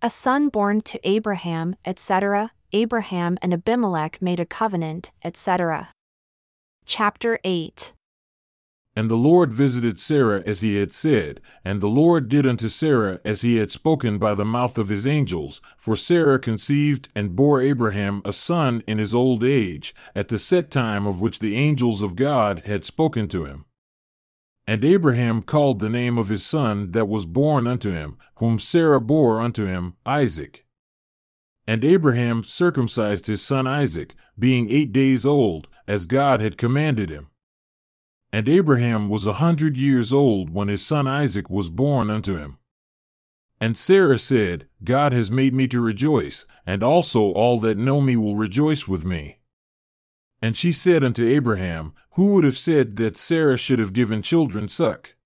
A son born to Abraham, etc. Abraham and Abimelech made a covenant, etc. Chapter 8 And the Lord visited Sarah as he had said, and the Lord did unto Sarah as he had spoken by the mouth of his angels. For Sarah conceived and bore Abraham a son in his old age, at the set time of which the angels of God had spoken to him. And Abraham called the name of his son that was born unto him, whom Sarah bore unto him, Isaac. And Abraham circumcised his son Isaac, being eight days old, as God had commanded him. And Abraham was a hundred years old when his son Isaac was born unto him. And Sarah said, God has made me to rejoice, and also all that know me will rejoice with me. And she said unto Abraham, Who would have said that Sarah should have given children suck?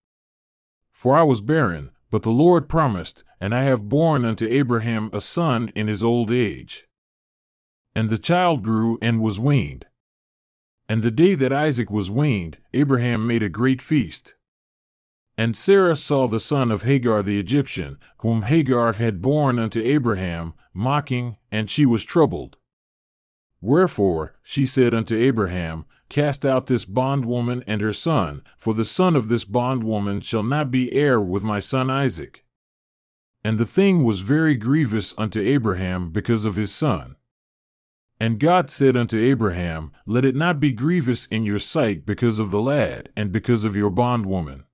For I was barren, but the Lord promised, and I have borne unto Abraham a son in his old age. And the child grew and was weaned. And the day that Isaac was weaned, Abraham made a great feast. And Sarah saw the son of Hagar the Egyptian, whom Hagar had borne unto Abraham, mocking, and she was troubled. Wherefore she said unto Abraham, Cast out this bondwoman and her son, for the son of this bondwoman shall not be heir with my son Isaac. And the thing was very grievous unto Abraham because of his son. And God said unto Abraham, Let it not be grievous in your sight because of the lad, and because of your bondwoman.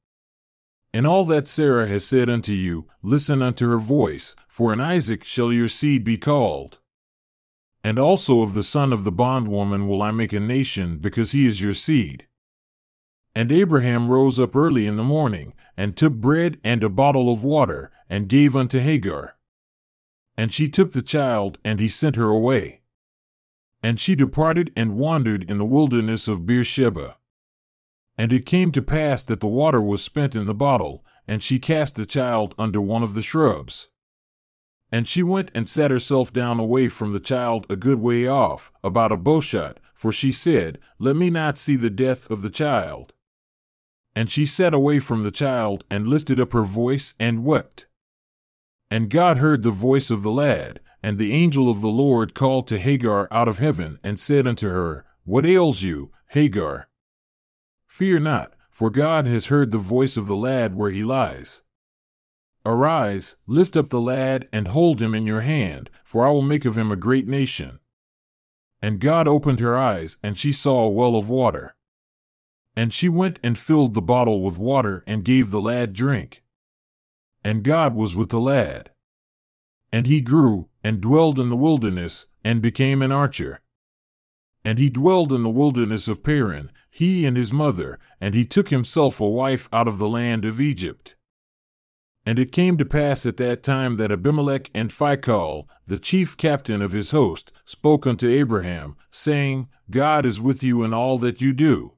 In all that Sarah has said unto you, listen unto her voice, for in Isaac shall your seed be called. And also of the son of the bondwoman will I make a nation, because he is your seed. And Abraham rose up early in the morning, and took bread and a bottle of water, and gave unto Hagar. And she took the child, and he sent her away. And she departed and wandered in the wilderness of Beersheba. And it came to pass that the water was spent in the bottle, and she cast the child under one of the shrubs. And she went and sat herself down away from the child a good way off, about a bowshot, for she said, Let me not see the death of the child. And she sat away from the child, and lifted up her voice, and wept. And God heard the voice of the lad, and the angel of the Lord called to Hagar out of heaven, and said unto her, What ails you, Hagar? Fear not, for God has heard the voice of the lad where he lies. Arise, lift up the lad, and hold him in your hand, for I will make of him a great nation. And God opened her eyes, and she saw a well of water. And she went and filled the bottle with water, and gave the lad drink. And God was with the lad. And he grew, and dwelled in the wilderness, and became an archer. And he dwelled in the wilderness of Paran, he and his mother, and he took himself a wife out of the land of Egypt. And it came to pass at that time that Abimelech and Phicol, the chief captain of his host, spoke unto Abraham, saying, God is with you in all that you do.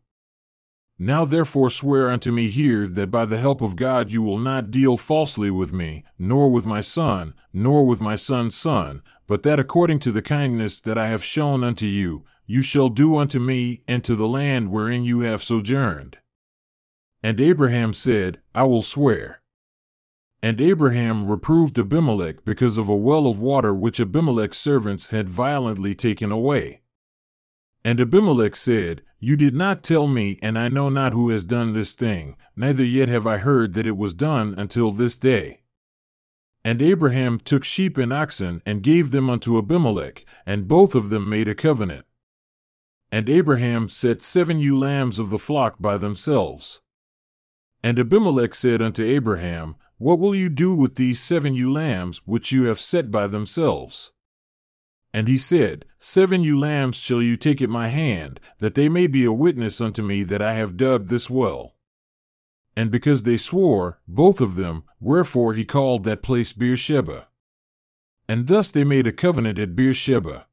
Now therefore swear unto me here that by the help of God you will not deal falsely with me, nor with my son, nor with my son's son, but that according to the kindness that I have shown unto you, you shall do unto me and to the land wherein you have sojourned. And Abraham said, I will swear. And Abraham reproved Abimelech because of a well of water which Abimelech's servants had violently taken away. And Abimelech said, You did not tell me, and I know not who has done this thing, neither yet have I heard that it was done until this day. And Abraham took sheep and oxen, and gave them unto Abimelech, and both of them made a covenant. And Abraham set seven ewe lambs of the flock by themselves. And Abimelech said unto Abraham, What will you do with these seven ewe lambs which you have set by themselves? And he said, Seven ewe lambs shall you take at my hand, that they may be a witness unto me that I have dug this well. And because they swore, both of them, wherefore he called that place Beersheba. And thus they made a covenant at Beersheba.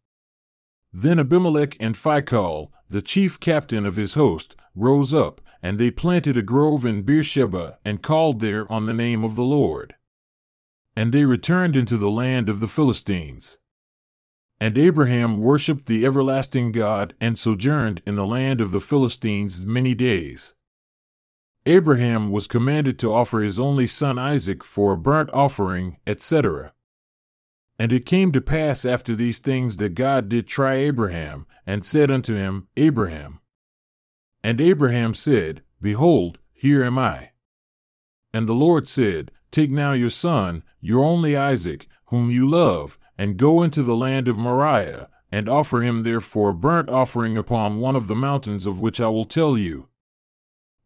Then Abimelech and Phicol, the chief captain of his host, rose up, and they planted a grove in Beersheba, and called there on the name of the Lord. And they returned into the land of the Philistines. And Abraham worshipped the everlasting God and sojourned in the land of the Philistines many days. Abraham was commanded to offer his only son Isaac for a burnt offering, etc. And it came to pass after these things that God did try Abraham, and said unto him, Abraham. And Abraham said, Behold, here am I. And the Lord said, Take now your son, your only Isaac, whom you love, and go into the land of Moriah, and offer him there for a burnt offering upon one of the mountains of which I will tell you.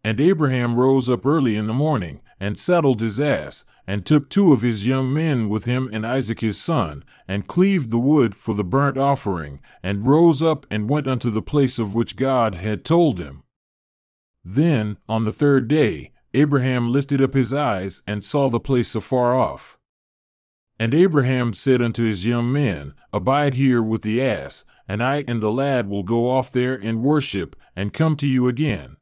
And Abraham rose up early in the morning, and saddled his ass, and took two of his young men with him and Isaac his son, and cleaved the wood for the burnt offering, and rose up and went unto the place of which God had told him. Then, on the third day, Abraham lifted up his eyes and saw the place afar off. And Abraham said unto his young men, Abide here with the ass, and I and the lad will go off there and worship, and come to you again.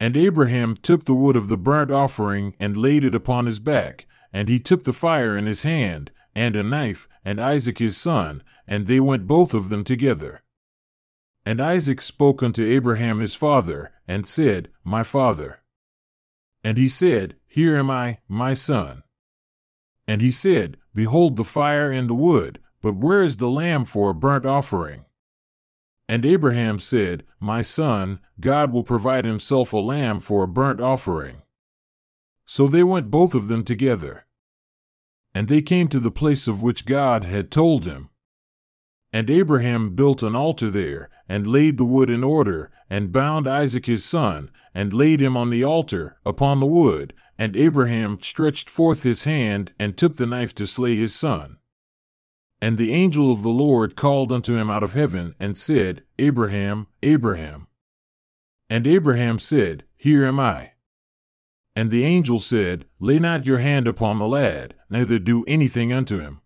And Abraham took the wood of the burnt offering and laid it upon his back, and he took the fire in his hand, and a knife, and Isaac his son, and they went both of them together. And Isaac spoke unto Abraham his father, and said, My father. And he said, Here am I, my son. And he said, Behold the fire and the wood, but where is the lamb for a burnt offering? And Abraham said, My son, God will provide himself a lamb for a burnt offering. So they went both of them together. And they came to the place of which God had told him. And Abraham built an altar there, and laid the wood in order, and bound Isaac his son, and laid him on the altar, upon the wood, and Abraham stretched forth his hand, and took the knife to slay his son. And the angel of the Lord called unto him out of heaven, and said, Abraham, Abraham. And Abraham said, Here am I. And the angel said, Lay not your hand upon the lad, neither do anything unto him.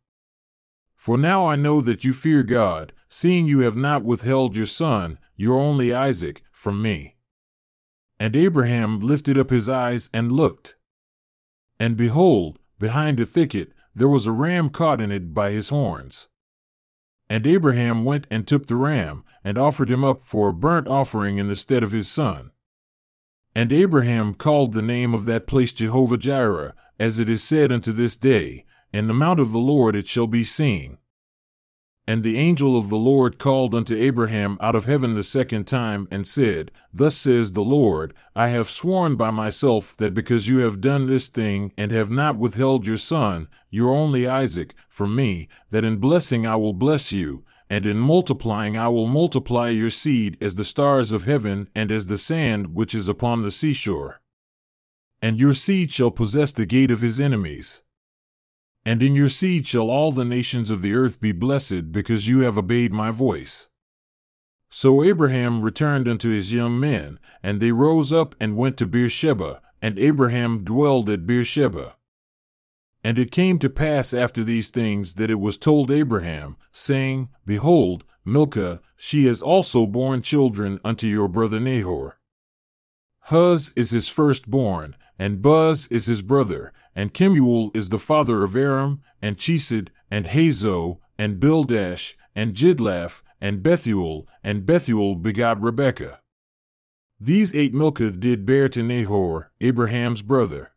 For now I know that you fear God, seeing you have not withheld your son, your only Isaac, from me. And Abraham lifted up his eyes and looked. And behold, behind a thicket, there was a ram caught in it by his horns. And Abraham went and took the ram, and offered him up for a burnt offering in the stead of his son. And Abraham called the name of that place Jehovah Jireh, as it is said unto this day, In the mount of the Lord it shall be seen. And the angel of the Lord called unto Abraham out of heaven the second time, and said, Thus says the Lord, I have sworn by myself that because you have done this thing, and have not withheld your son, your only Isaac, from me, that in blessing I will bless you, and in multiplying I will multiply your seed as the stars of heaven, and as the sand which is upon the seashore. And your seed shall possess the gate of his enemies. And in your seed shall all the nations of the earth be blessed, because you have obeyed my voice. So Abraham returned unto his young men, and they rose up and went to Beersheba, and Abraham dwelled at Beersheba. And it came to pass after these things that it was told Abraham, saying, Behold, Milcah, she has also borne children unto your brother Nahor. Huz is his firstborn, and Buz is his brother, and Kemuel is the father of Aram, and Chesed, and Hazo, and Pildash, and Jidlaph, and Bethuel, and Bethuel begot Rebekah. These eight Milcah did bear to Nahor, Abraham's brother.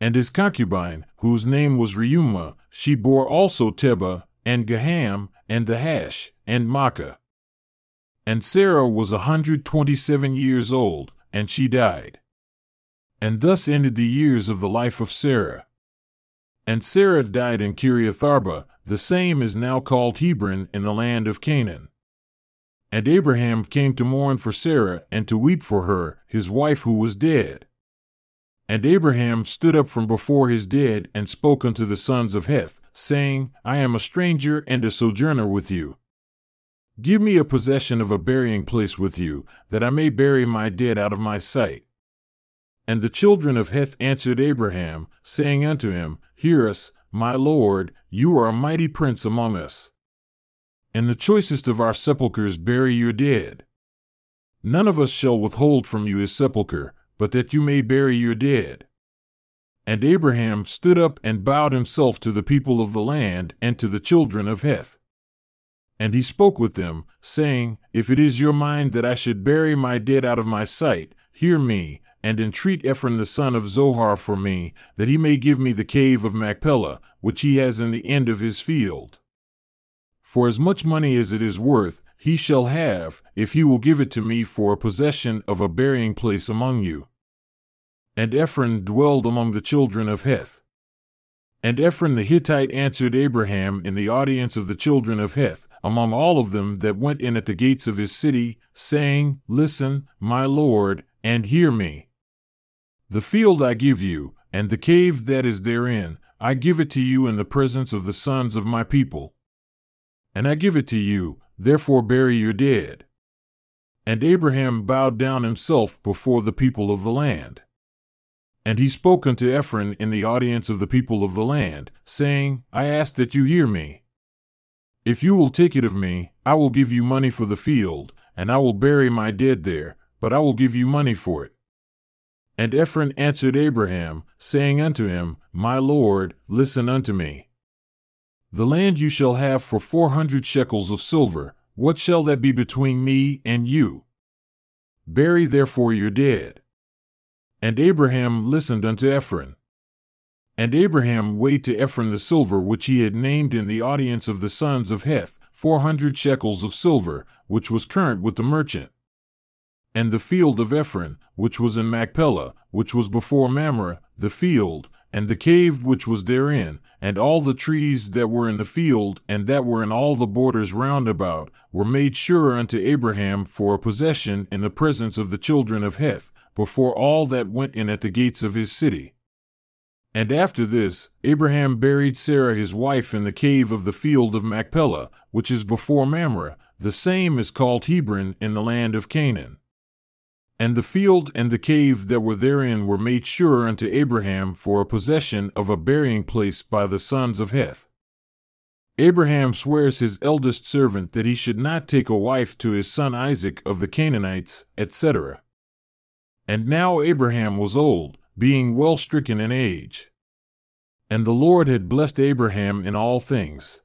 And his concubine, whose name was Reumah, she bore also Tebah, and Gaham, and Nahash, and Maachah. And Sarah was a hundred twenty seven years old, and she died. And thus ended the years of the life of Sarah. And Sarah died in Kiriatharba, the same is now called Hebron in the land of Canaan. And Abraham came to mourn for Sarah and to weep for her, his wife who was dead. And Abraham stood up from before his dead and spoke unto the sons of Heth, saying, I am a stranger and a sojourner with you. Give me a possession of a burying place with you, that I may bury my dead out of my sight. And the children of Heth answered Abraham, saying unto him, Hear us, my lord, you are a mighty prince among us. In the choicest of our sepulchres bury your dead. None of us shall withhold from you his sepulchre, but that you may bury your dead. And Abraham stood up and bowed himself to the people of the land and to the children of Heth. And he spoke with them, saying, If it is your mind that I should bury my dead out of my sight, hear me, and entreat Ephron the son of Zohar for me, that he may give me the cave of Machpelah, which he has in the end of his field. For as much money as it is worth, he shall have, if he will give it to me for a possession of a burying place among you. And Ephron dwelled among the children of Heth. And Ephron the Hittite answered Abraham in the audience of the children of Heth, among all of them that went in at the gates of his city, saying, Listen, my lord, and hear me. The field I give you, and the cave that is therein, I give it to you in the presence of the sons of my people. And I give it to you, therefore bury your dead. And Abraham bowed down himself before the people of the land. And he spoke unto Ephron in the audience of the people of the land, saying, I ask that you hear me. If you will take it of me, I will give you money for the field, and I will bury my dead there, but I will give you money for it. And Ephron answered Abraham, saying unto him, My lord, listen unto me. The land you shall have for four hundred shekels of silver, what shall that be between me and you? Bury therefore your dead. And Abraham listened unto Ephron. And Abraham weighed to Ephron the silver which he had named in the audience of the sons of Heth, four hundred shekels of silver, which was current with the merchant. And the field of Ephron, which was in Machpelah, which was before Mamre, the field, and the cave which was therein, and all the trees that were in the field, and that were in all the borders round about, were made sure unto Abraham for a possession in the presence of the children of Heth, before all that went in at the gates of his city. And after this, Abraham buried Sarah his wife in the cave of the field of Machpelah, which is before Mamre, the same is called Hebron in the land of Canaan. And the field and the cave that were therein were made sure unto Abraham for a possession of a burying place by the sons of Heth. Abraham swears his eldest servant that he should not take a wife to his son Isaac of the Canaanites, etc. And now Abraham was old, being well stricken in age. And the Lord had blessed Abraham in all things.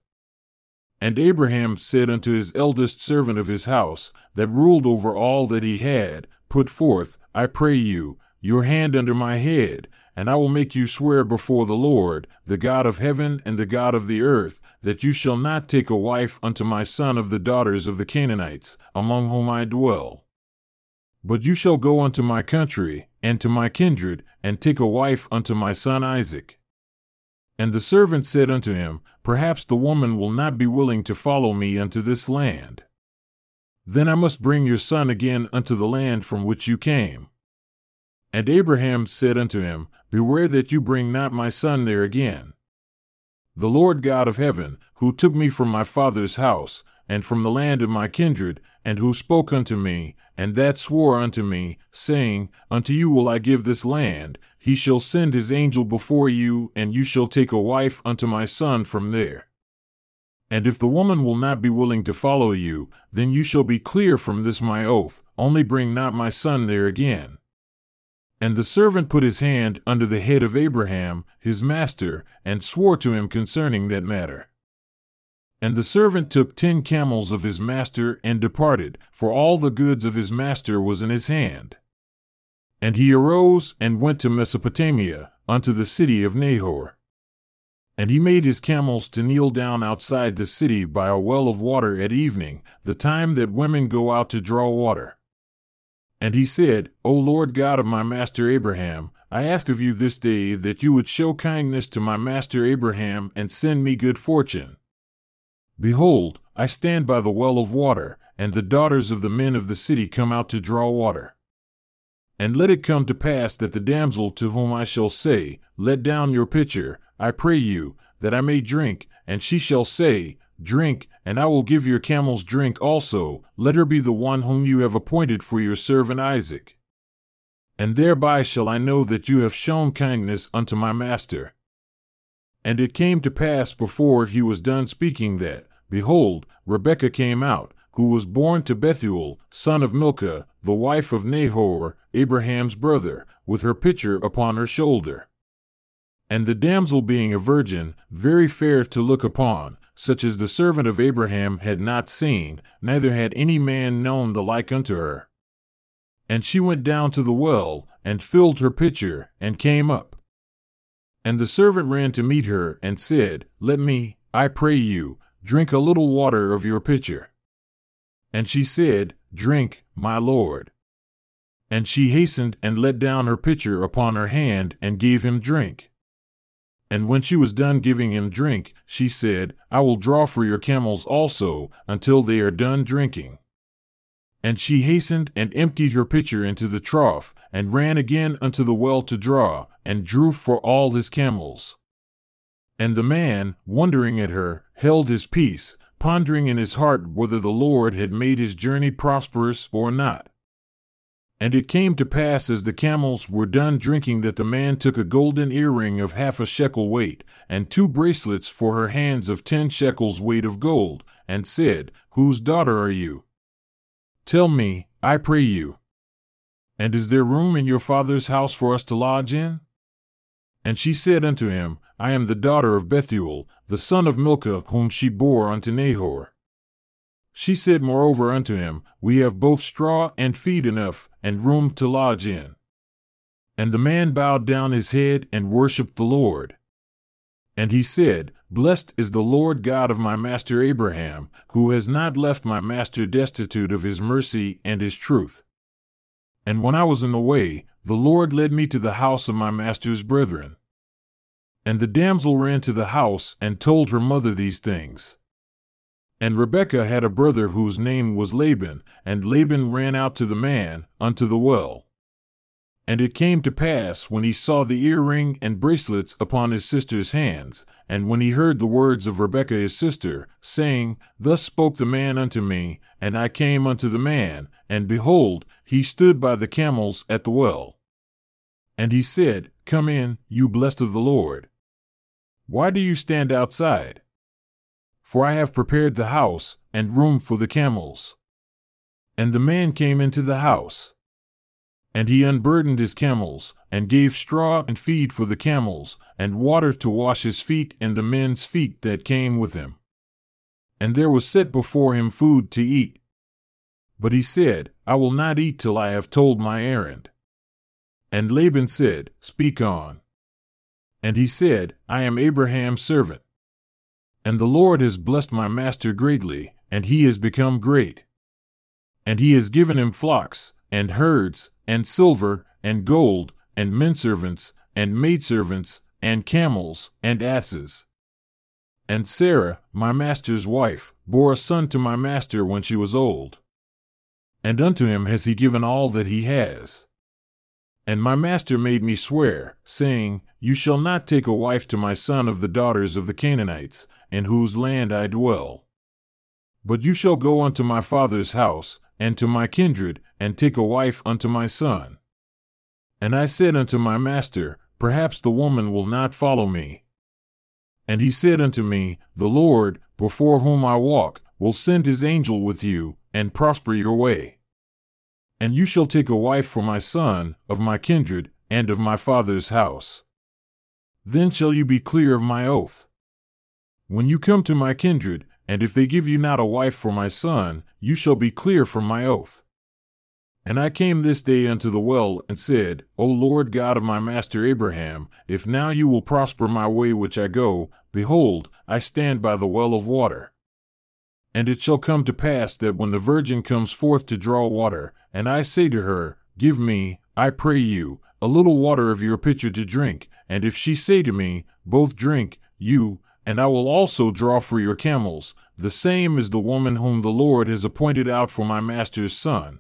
And Abraham said unto his eldest servant of his house, that ruled over all that he had, Put forth, I pray you, your hand under my head, and I will make you swear before the Lord, the God of heaven and the God of the earth, that you shall not take a wife unto my son of the daughters of the Canaanites, among whom I dwell. But you shall go unto my country, and to my kindred, and take a wife unto my son Isaac. And the servant said unto him, Perhaps the woman will not be willing to follow me unto this land. Then I must bring your son again unto the land from which you came. And Abraham said unto him, Beware that you bring not my son there again. The Lord God of heaven, who took me from my father's house, and from the land of my kindred, and who spoke unto me, and that swore unto me, saying, Unto you will I give this land, he shall send his angel before you, and you shall take a wife unto my son from there. And if the woman will not be willing to follow you, then you shall be clear from this my oath, only bring not my son there again. And the servant put his hand under the head of Abraham, his master, and swore to him concerning that matter. And the servant took ten camels of his master and departed, for all the goods of his master was in his hand. And he arose and went to Mesopotamia, unto the city of Nahor. And he made his camels to kneel down outside the city by a well of water at evening, the time that women go out to draw water. And he said, O Lord God of my master Abraham, I ask of you this day that you would show kindness to my master Abraham and send me good fortune. Behold, I stand by the well of water, and the daughters of the men of the city come out to draw water. And let it come to pass that the damsel to whom I shall say, Let down your pitcher, I pray you, that I may drink, and she shall say, Drink, and I will give your camels drink also, let her be the one whom you have appointed for your servant Isaac. And thereby shall I know that you have shown kindness unto my master. And it came to pass before he was done speaking that, behold, Rebekah came out, who was born to Bethuel, son of Milcah, the wife of Nahor, Abraham's brother, with her pitcher upon her shoulder. And the damsel being a virgin, very fair to look upon, such as the servant of Abraham had not seen, neither had any man known the like unto her. And she went down to the well, and filled her pitcher, and came up. And the servant ran to meet her, and said, Let me, I pray you, drink a little water of your pitcher. And she said, Drink, my lord. And she hastened and let down her pitcher upon her hand, and gave him drink. And when she was done giving him drink, she said, I will draw for your camels also, until they are done drinking. And she hastened and emptied her pitcher into the trough, and ran again unto the well to draw, and drew for all his camels. And the man, wondering at her, held his peace, pondering in his heart whether the Lord had made his journey prosperous or not. And it came to pass as the camels were done drinking that the man took a golden earring of half a shekel weight, and two bracelets for her hands of ten shekels weight of gold, and said, Whose daughter are you? Tell me, I pray you. And is there room in your father's house for us to lodge in? And she said unto him, I am the daughter of Bethuel, the son of Milcah, whom she bore unto Nahor. She said moreover unto him, We have both straw and feed enough, and room to lodge in. And the man bowed down his head and worshipped the Lord. And he said, Blessed is the Lord God of my master Abraham, who has not left my master destitute of his mercy and his truth. And when I was in the way, the Lord led me to the house of my master's brethren. And the damsel ran to the house and told her mother these things. And Rebekah had a brother whose name was Laban, and Laban ran out to the man unto the well. And it came to pass when he saw the earring and bracelets upon his sister's hands, and when he heard the words of Rebekah his sister, saying, Thus spoke the man unto me, and I came unto the man, and behold, he stood by the camels at the well. And he said, Come in, you blessed of the Lord. Why do you stand outside? For I have prepared the house and room for the camels. And the man came into the house. And he unburdened his camels, and gave straw and feed for the camels, and water to wash his feet and the men's feet that came with him. And there was set before him food to eat. But he said, I will not eat till I have told my errand. And Laban said, Speak on. And he said, I am Abraham's servant. And the Lord has blessed my master greatly, and he has become great. And he has given him flocks, and herds, and silver, and gold, and menservants, and maidservants, and camels, and asses. And Sarah, my master's wife, bore a son to my master when she was old. And unto him has he given all that he has. And my master made me swear, saying, You shall not take a wife to my son of the daughters of the Canaanites, in whose land I dwell. But you shall go unto my father's house, and to my kindred, and take a wife unto my son. And I said unto my master, Perhaps the woman will not follow me. And he said unto me, The Lord, before whom I walk, will send his angel with you, and prosper your way. And you shall take a wife for my son, of my kindred, and of my father's house. Then shall you be clear of my oath. When you come to my kindred, and if they give you not a wife for my son, you shall be clear from my oath. And I came this day unto the well, and said, O Lord God of my master Abraham, if now you will prosper my way which I go, behold, I stand by the well of water. And it shall come to pass that when the virgin comes forth to draw water, and I say to her, Give me, I pray you, a little water of your pitcher to drink, and if she say to me, Both drink, you, and I will also draw for your camels, the same as the woman whom the Lord has appointed out for my master's son.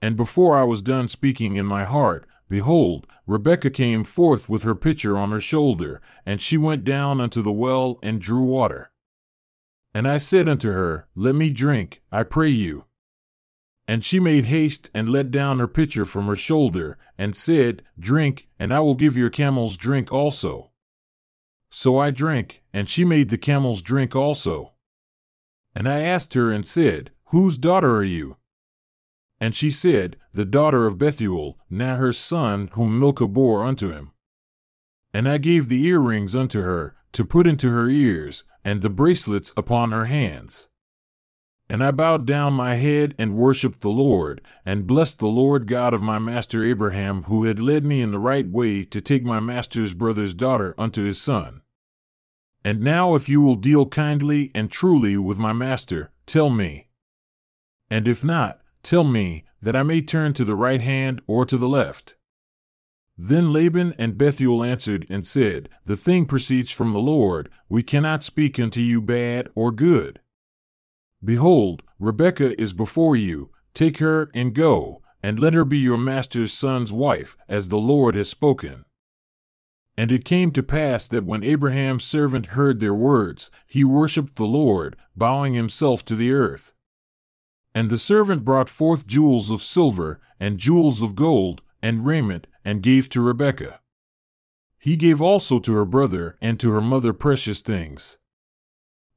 And before I was done speaking in my heart, behold, Rebekah came forth with her pitcher on her shoulder, and she went down unto the well and drew water. And I said unto her, Let me drink, I pray you. And she made haste and let down her pitcher from her shoulder, and said, Drink, and I will give your camels drink also. So I drank, and she made the camels drink also. And I asked her and said, Whose daughter are you? And she said, The daughter of Bethuel, Nahor's son, whom Milcah bore unto him. And I gave the earrings unto her, to put into her ears, and the bracelets upon her hands. And I bowed down my head and worshipped the Lord, and blessed the Lord God of my master Abraham, who had led me in the right way to take my master's brother's daughter unto his son. And now, if you will deal kindly and truly with my master, tell me. And if not, tell me, that I may turn to the right hand or to the left. Then Laban and Bethuel answered and said, The thing proceeds from the Lord, we cannot speak unto you bad or good. Behold, Rebekah is before you, take her and go, and let her be your master's son's wife, as the Lord has spoken. And it came to pass that when Abraham's servant heard their words, he worshipped the Lord, bowing himself to the earth. And the servant brought forth jewels of silver, and jewels of gold, and raiment, and gave to Rebekah. He gave also to her brother and to her mother precious things.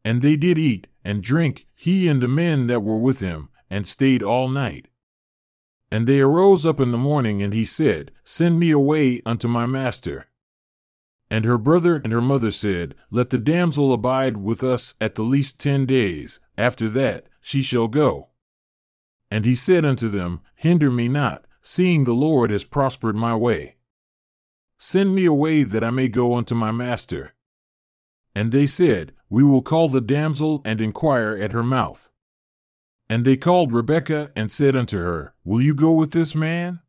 And they did eat and drink, he and the men that were with him, and stayed all night. And they arose up in the morning, and he said, Send me away unto my master. And her brother and her mother said, Let the damsel abide with us at the least ten days, after that she shall go. And he said unto them, Hinder me not, seeing the Lord has prospered my way. Send me away that I may go unto my master. And they said, We will call the damsel and inquire at her mouth. And they called Rebekah and said unto her, Will you go with this man?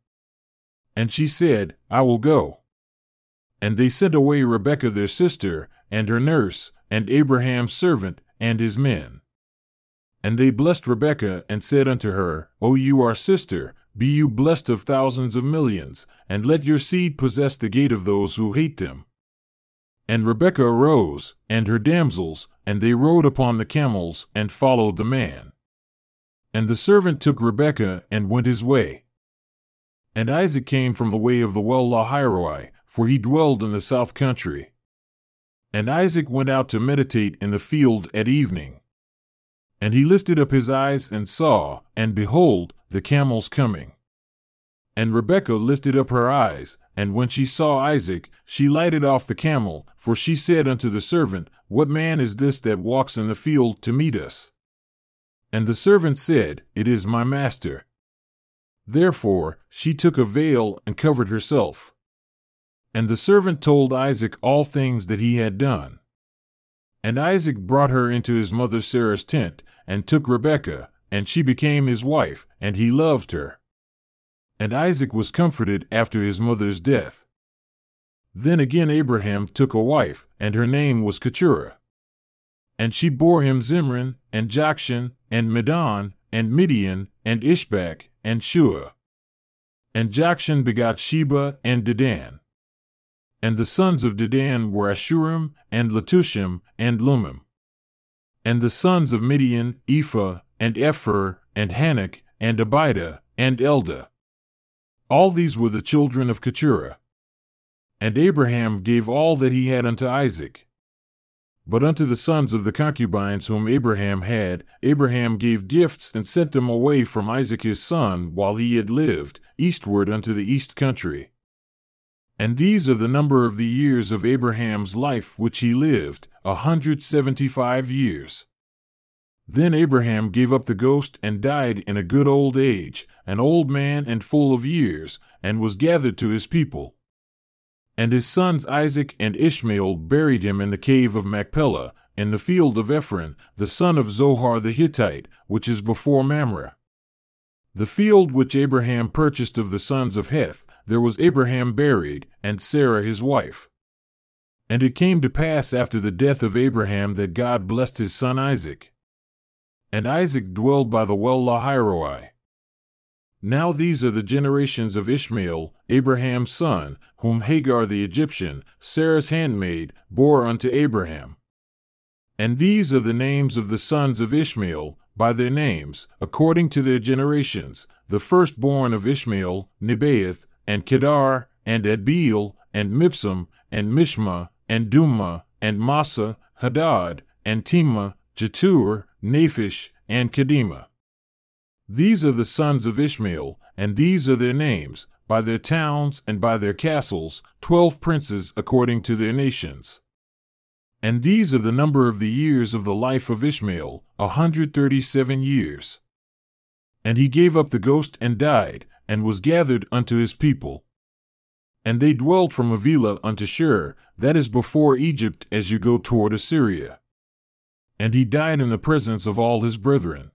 And she said, I will go. And they sent away Rebekah their sister, and her nurse, and Abraham's servant, and his men. And they blessed Rebekah, and said unto her, O you our sister, be you blessed of thousands of millions, and let your seed possess the gate of those who hate them. And Rebekah arose, and her damsels, and they rode upon the camels, and followed the man. And the servant took Rebekah, and went his way. And Isaac came from the way of the well Lahairoi, for he dwelled in the south country. And Isaac went out to meditate in the field at evening. And he lifted up his eyes and saw, and behold, the camels coming. And Rebekah lifted up her eyes, and when she saw Isaac, she lighted off the camel, for she said unto the servant, What man is this that walks in the field to meet us? And the servant said, It is my master. Therefore she took a veil and covered herself. And the servant told Isaac all things that he had done. And Isaac brought her into his mother Sarah's tent, and took Rebekah, and she became his wife, and he loved her. And Isaac was comforted after his mother's death. Then again Abraham took a wife, and her name was Keturah. And she bore him Zimran, and Jokshan, and Medan, and Midian, and Ishbak, and Shua. And Jokshan begot Sheba and Dedan. And the sons of Dedan were Asshurim, and Letushim, and Leummim. And the sons of Midian, Ephah, and Epher, and Hanoch, and Abida, and Eldah. All these were the children of Keturah. And Abraham gave all that he had unto Isaac. But unto the sons of the concubines whom Abraham had, Abraham gave gifts and sent them away from Isaac his son while he yet lived, eastward unto the east country. And these are the number of the years of Abraham's life which he lived, a hundred seventy five years. Then Abraham gave up the ghost and died in a good old age, an old man and full of years, and was gathered to his people. And his sons Isaac and Ishmael buried him in the cave of Machpelah, in the field of Ephron, the son of Zohar the Hittite, which is before Mamre. The field which Abraham purchased of the sons of Heth, there was Abraham buried, and Sarah his wife. And it came to pass after the death of Abraham that God blessed his son Isaac. And Isaac dwelled by the well Lahairoi. Now these are the generations of Ishmael, Abraham's son, whom Hagar the Egyptian, Sarah's handmaid, bore unto Abraham. And these are the names of the sons of Ishmael, by their names, according to their generations, the firstborn of Ishmael, Nebaioth, and Kedar, and Adbeel, and Mibsam, and Mishma, and Dumah, and Massa, Hadad, and Tema, Jetur, Naphish, and Kedemah. These are the sons of Ishmael, and these are their names, by their towns and by their castles, twelve princes according to their nations. And these are the number of the years of the life of Ishmael, a hundred thirty seven years. And he gave up the ghost and died, and was gathered unto his people. And they dwelt from Havilah unto Shur, that is before Egypt as you go toward Assyria. And he died in the presence of all his brethren.